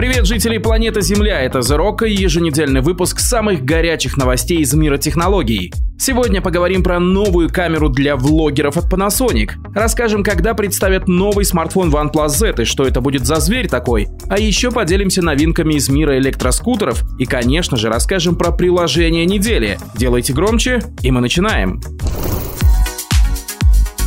Привет, жители планеты Земля, это The Rock и еженедельный выпуск самых горячих новостей из мира технологий. Сегодня поговорим про новую камеру для влогеров от Panasonic. Расскажем, когда представят новый смартфон OnePlus Z и что это будет за зверь такой. А еще поделимся новинками из мира электроскутеров и, конечно же, расскажем про приложение недели. Делайте громче, и мы начинаем.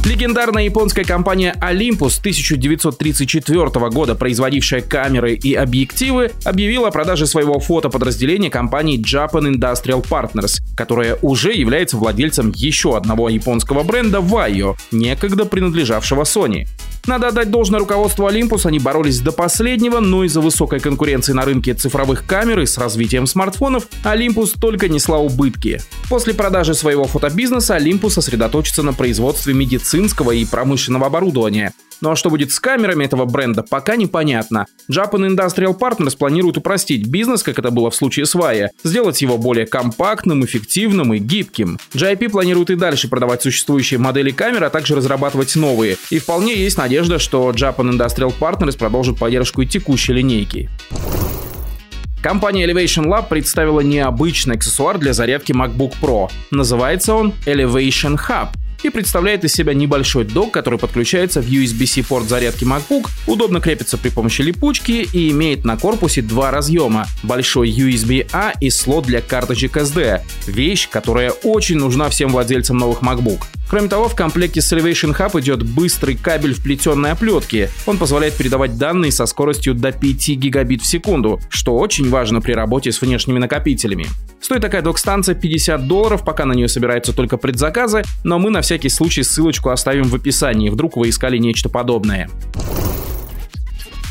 Легендарная японская компания Olympus 1934 года, производившая камеры и объективы, объявила о продаже своего фотоподразделения компании Japan Industrial Partners, которая уже является владельцем еще одного японского бренда Vaio, некогда принадлежавшего Sony. Надо отдать должное руководству Olympus, они боролись до последнего, но из-за высокой конкуренции на рынке цифровых камер и с развитием смартфонов Olympus только несла убытки. После продажи своего фотобизнеса Olympus сосредоточится на производстве медицинского и промышленного оборудования. Ну а что будет с камерами этого бренда, пока непонятно. Japan Industrial Partners планирует упростить бизнес, как это было в случае с Vaia, сделать его более компактным, эффективным и гибким. JIP планирует и дальше продавать существующие модели камер, а также разрабатывать новые. И вполне есть надежда, что Japan Industrial Partners продолжит поддержку и текущей линейки. Компания Elevation Lab представила необычный аксессуар для зарядки MacBook Pro. Называется он Elevation Hub и представляет из себя небольшой док, который подключается в USB-C порт зарядки MacBook, удобно крепится при помощи липучки и имеет на корпусе два разъема – большой USB-A и слот для карточек SD. Вещь, которая очень нужна всем владельцам новых MacBook. Кроме того, в комплекте с Elevation Hub идет быстрый кабель вплетенной оплетки. Он позволяет передавать данные со скоростью до 5 гигабит в секунду, что очень важно при работе с внешними накопителями. Стоит такая док-станция 50 долларов, пока на нее собираются только предзаказы, но мы на всякий случай ссылочку оставим в описании, вдруг вы искали нечто подобное.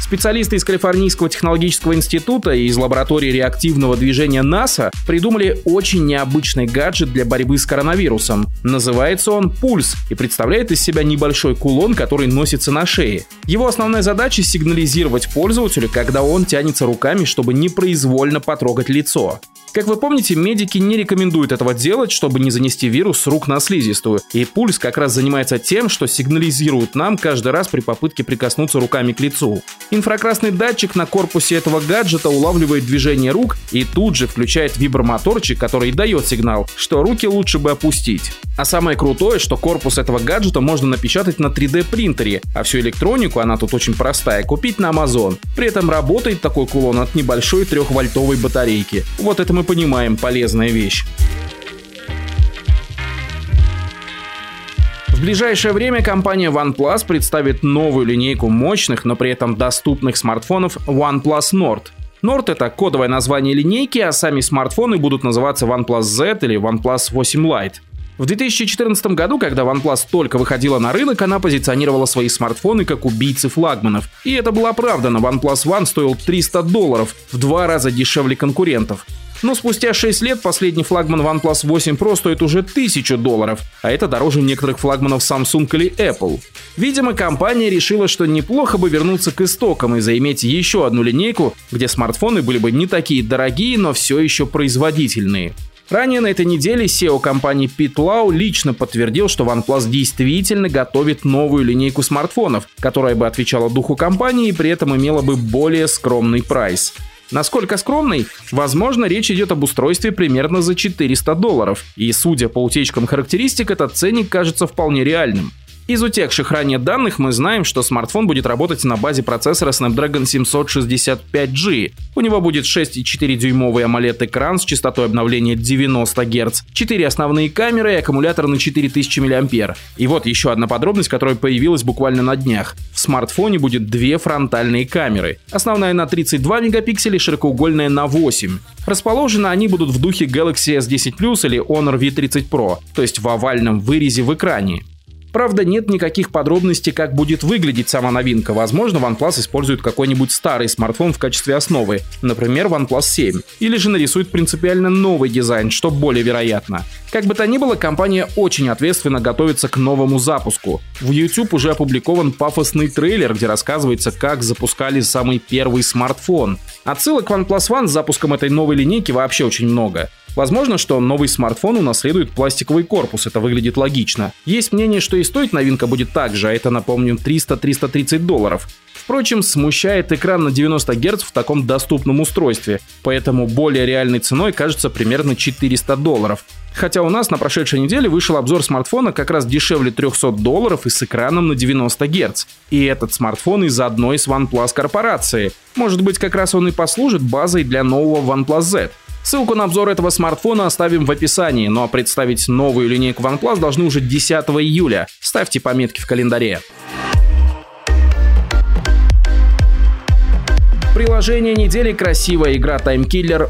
Специалисты из Калифорнийского технологического института и из лаборатории реактивного движения НАСА придумали очень необычный гаджет для борьбы с коронавирусом. Называется он «Пульс» и представляет из себя небольшой кулон, который носится на шее. Его основная задача — сигнализировать пользователю, когда он тянется руками, чтобы непроизвольно потрогать лицо. Как вы помните, медики не рекомендуют этого делать, чтобы не занести вирус с рук на слизистую. И пульс как раз занимается тем, что сигнализирует нам каждый раз при попытке прикоснуться руками к лицу. Инфракрасный датчик на корпусе этого гаджета улавливает движение рук и тут же включает вибромоторчик, который дает сигнал, что руки лучше бы опустить. А самое крутое, что корпус этого гаджета можно напечатать на 3D принтере, а всю электронику, она тут очень простая, купить на Amazon. При этом работает такой кулон от небольшой 3-вольтовой батарейки. Вот это мы мы понимаем, полезная вещь. В ближайшее время компания OnePlus представит новую линейку мощных, но при этом доступных смартфонов OnePlus Nord. Nord — это кодовое название линейки, а сами смартфоны будут называться OnePlus Z или OnePlus 8 Lite. В 2014 году, когда OnePlus только выходила на рынок, она позиционировала свои смартфоны как убийцы флагманов. И это было оправдано, OnePlus One стоил 300 долларов, в два раза дешевле конкурентов. Но спустя 6 лет последний флагман OnePlus 8 Pro стоит уже 1000 долларов, а это дороже некоторых флагманов Samsung или Apple. Видимо, компания решила, что неплохо бы вернуться к истокам и заиметь еще одну линейку, где смартфоны были бы не такие дорогие, но все еще производительные. Ранее на этой неделе SEO компании Pete Lau лично подтвердил, что OnePlus действительно готовит новую линейку смартфонов, которая бы отвечала духу компании и при этом имела бы более скромный прайс. Насколько скромный? Возможно, речь идет об устройстве примерно за 400 долларов. И судя по утечкам характеристик, этот ценник кажется вполне реальным. Из утекших ранее данных мы знаем, что смартфон будет работать на базе процессора Snapdragon 765G. У него будет 6,4-дюймовый AMOLED-экран с частотой обновления 90 Гц, 4 основные камеры и аккумулятор на 4000 мАh. И вот еще одна подробность, которая появилась буквально на днях. В смартфоне будет две фронтальные камеры. Основная на 32 мегапикселей, широкоугольная на 8. Расположены они будут в духе Galaxy S10 Plus или Honor V30 Pro, то есть в овальном вырезе в экране. Правда, нет никаких подробностей, как будет выглядеть сама новинка. Возможно, OnePlus использует какой-нибудь старый смартфон в качестве основы, например, OnePlus 7, или же нарисует принципиально новый дизайн, что более вероятно. Как бы то ни было, компания очень ответственно готовится к новому запуску. В YouTube уже опубликован пафосный трейлер, где рассказывается, как запускали самый первый смартфон. Отсылок к OnePlus One с запуском этой новой линейки вообще очень много. Возможно, что новый смартфон унаследует пластиковый корпус, это выглядит логично. Есть мнение, что и стоить новинка будет так же, а это, напомню, 300-330 долларов. Впрочем, смущает экран на 90 Гц в таком доступном устройстве, поэтому более реальной ценой кажется примерно 400 долларов. Хотя у нас на прошедшей неделе вышел обзор смартфона как раз дешевле 300 долларов и с экраном на 90 Гц. И этот смартфон из одной из OnePlus корпорации. Может быть, как раз он и послужит базой для нового OnePlus Z. Ссылку на обзор этого смартфона оставим в описании, а представить новую линейку OnePlus должны уже 10 июля. Ставьте пометки в календаре. Приложение недели красивая игра Time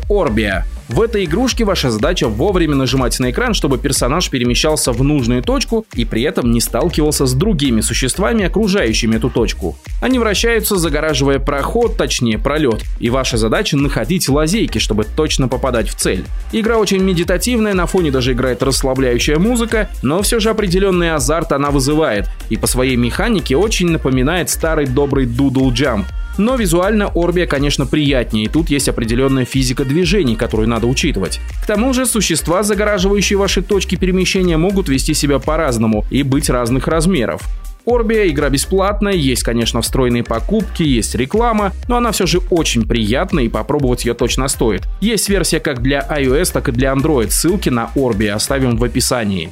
Orbia. В этой игрушке ваша задача вовремя нажимать на экран, чтобы персонаж перемещался в нужную точку и при этом не сталкивался с другими существами, окружающими эту точку. Они вращаются, загораживая проход, точнее пролет, и ваша задача находить лазейки, чтобы точно попадать в цель. Игра очень медитативная, на фоне даже играет расслабляющая музыка, но все же определенный азарт она вызывает, и по своей механике очень напоминает старый добрый Doodle Jump. Но визуально Орбия, конечно, приятнее, и тут есть определенная физика движений, которую надо учитывать. К тому же существа, загораживающие ваши точки перемещения, могут вести себя по-разному и быть разных размеров. Орбия игра бесплатная, есть, конечно, встроенные покупки, есть реклама, но она все же очень приятная и попробовать ее точно стоит. Есть версия как для iOS, так и для Android, ссылки на Orbi оставим в описании.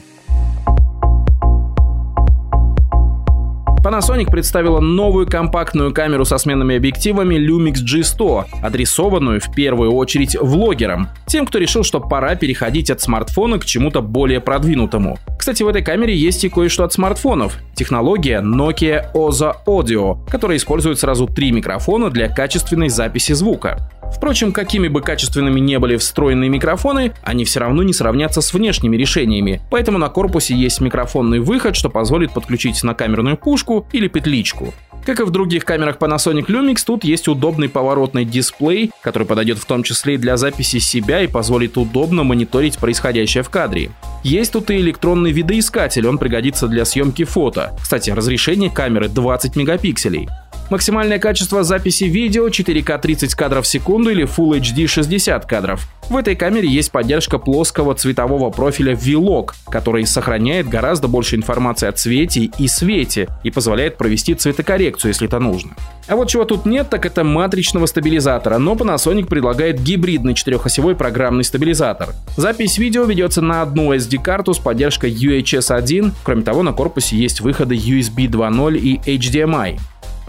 Panasonic представила новую компактную камеру со сменными объективами Lumix G100, адресованную в первую очередь влогерам, тем, кто решил, что пора переходить от смартфона к чему-то более продвинутому. Кстати, в этой камере есть и кое-что от смартфонов. Технология Nokia Oza Audio, которая использует сразу три микрофона для качественной записи звука. Впрочем, какими бы качественными не были встроенные микрофоны, они все равно не сравнятся с внешними решениями, поэтому на корпусе есть микрофонный выход, что позволит подключить на камерную пушку или петличку. Как и в других камерах Panasonic Lumix, тут есть удобный поворотный дисплей, который подойдет в том числе и для записи себя и позволит удобно мониторить происходящее в кадре. Есть тут и электронный видоискатель, он пригодится для съемки фото. Кстати, разрешение камеры 20 мегапикселей. Максимальное качество записи видео 4К 30 кадров в секунду или Full HD 60 кадров. В этой камере есть поддержка плоского цветового профиля Vlog, который сохраняет гораздо больше информации о цвете и свете и позволяет провести цветокоррекцию, если это нужно. А вот чего тут нет, так это матричного стабилизатора, но Panasonic предлагает гибридный четырехосевой программный стабилизатор. Запись видео ведется на одну SD-карту с поддержкой UHS 1, кроме того на корпусе есть выходы USB 2.0 и HDMI.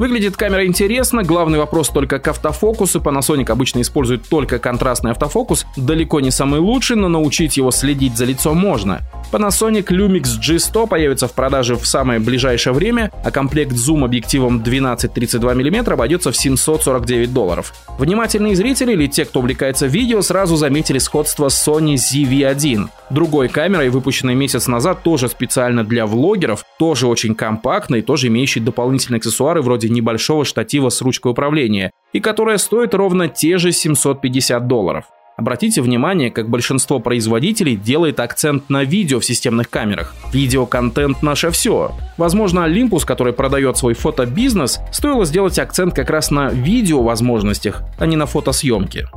Выглядит камера интересно, главный вопрос только к автофокусу. Panasonic обычно использует только контрастный автофокус, далеко не самый лучший, но научить его следить за лицом можно. Panasonic Lumix G100 появится в продаже в самое ближайшее время, а комплект зум объективом 12-32 мм обойдется в 749 долларов. Внимательные зрители или те, кто увлекается видео, сразу заметили сходство с Sony ZV-1. Другой камерой, выпущенной месяц назад, тоже специально для влогеров, тоже очень компактной, тоже имеющей дополнительные аксессуары вроде небольшого штатива с ручкой управления, и которая стоит ровно те же 750 долларов. Обратите внимание, как большинство производителей делает акцент на видео в системных камерах. Видеоконтент – наше все. Возможно, Olympus, который продает свой фотобизнес, стоило сделать акцент как раз на видео возможностях, а не на фотосъемке.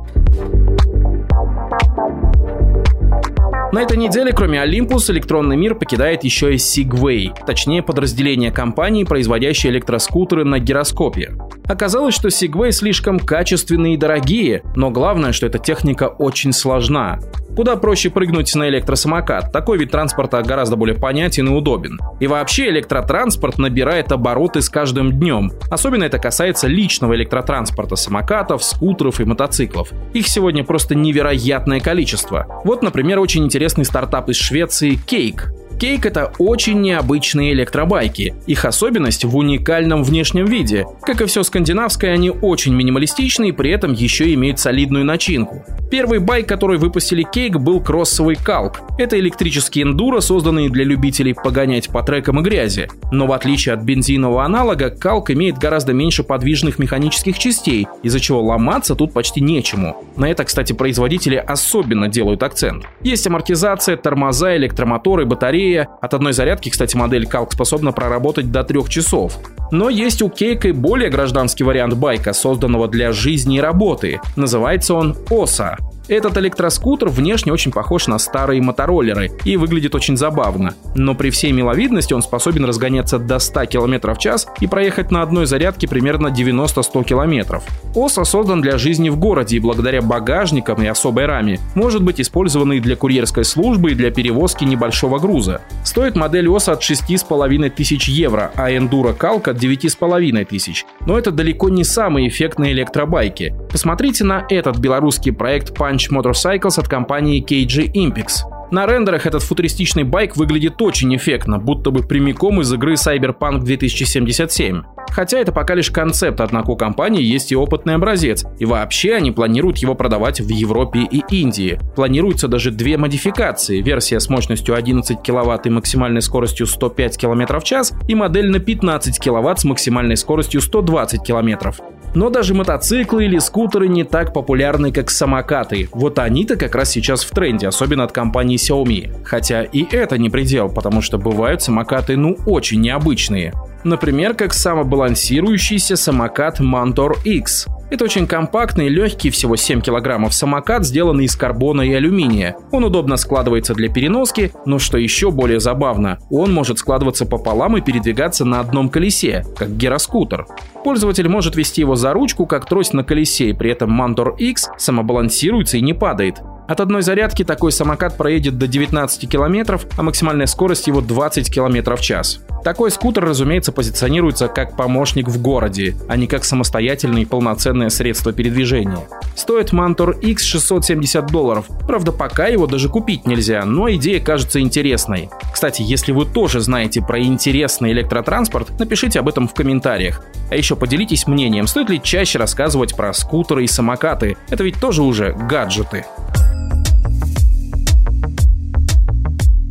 На этой неделе, кроме Olympus, электронный мир покидает еще и Segway, точнее подразделение компании, производящей электроскутеры на гироскопе. Оказалось, что Segway слишком качественные и дорогие, но главное, что эта техника очень сложна. Куда проще прыгнуть на электросамокат, такой вид транспорта гораздо более понятен и удобен. И вообще электротранспорт набирает обороты с каждым днем. Особенно это касается личного электротранспорта, самокатов, скутеров и мотоциклов. Их сегодня просто невероятное количество. Вот, например, очень интересный стартап из Швеции Cake. Кейк — это очень необычные электробайки. Их особенность в уникальном внешнем виде. Как и все скандинавское, они очень минималистичны и при этом еще имеют солидную начинку. Первый байк, который выпустили Кейк, был кроссовый калк. Это электрический эндуро, созданный для любителей погонять по трекам и грязи. Но в отличие от бензинового аналога, калк имеет гораздо меньше подвижных механических частей, из-за чего ломаться тут почти нечему. На это, кстати, производители особенно делают акцент. Есть амортизация, тормоза, электромоторы, батареи, батарея. От одной зарядки, кстати, модель Calc способна проработать до трех часов. Но есть у Кейка и более гражданский вариант байка, созданного для жизни и работы. Называется он OSA. Этот электроскутер внешне очень похож на старые мотороллеры и выглядит очень забавно. Но при всей миловидности он способен разгоняться до 100 км в час и проехать на одной зарядке примерно 90-100 км. ОСА создан для жизни в городе и благодаря багажникам и особой раме может быть использованный для курьерской службы и для перевозки небольшого груза. Стоит модель ОСА от 6,5 тысяч евро, а Enduro Calc от 9,5 тысяч. Но это далеко не самые эффектные электробайки. Посмотрите на этот белорусский проект Punch Motorcycles от компании KG Impix. На рендерах этот футуристичный байк выглядит очень эффектно, будто бы прямиком из игры Cyberpunk 2077. Хотя это пока лишь концепт, однако у компании есть и опытный образец, и вообще они планируют его продавать в Европе и Индии. Планируются даже две модификации, версия с мощностью 11 кВт и максимальной скоростью 105 км в час и модель на 15 кВт с максимальной скоростью 120 км. Но даже мотоциклы или скутеры не так популярны, как самокаты. Вот они-то как раз сейчас в тренде, особенно от компании Xiaomi. Хотя и это не предел, потому что бывают самокаты ну очень необычные. Например, как самобалансирующийся самокат Mantor X. Это очень компактный, легкий, всего 7 килограммов самокат, сделанный из карбона и алюминия. Он удобно складывается для переноски, но что еще более забавно, он может складываться пополам и передвигаться на одном колесе, как гироскутер. Пользователь может вести его за ручку, как трость на колесе, и при этом Mantor X самобалансируется и не падает. От одной зарядки такой самокат проедет до 19 км, а максимальная скорость его 20 км в час. Такой скутер, разумеется, позиционируется как помощник в городе, а не как самостоятельное и полноценное средство передвижения. Стоит Mantor X 670 долларов. Правда, пока его даже купить нельзя, но идея кажется интересной. Кстати, если вы тоже знаете про интересный электротранспорт, напишите об этом в комментариях. А еще поделитесь мнением, стоит ли чаще рассказывать про скутеры и самокаты. Это ведь тоже уже гаджеты.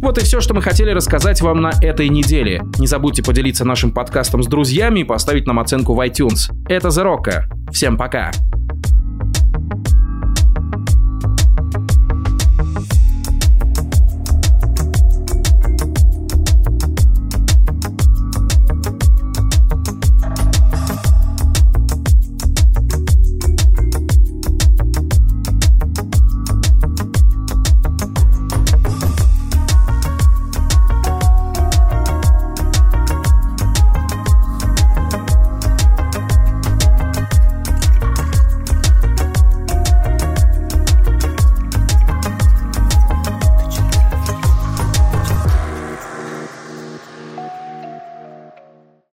Вот и все, что мы хотели рассказать вам на этой неделе. Не забудьте поделиться нашим подкастом с друзьями и поставить нам оценку в iTunes. Это Rock. Всем пока!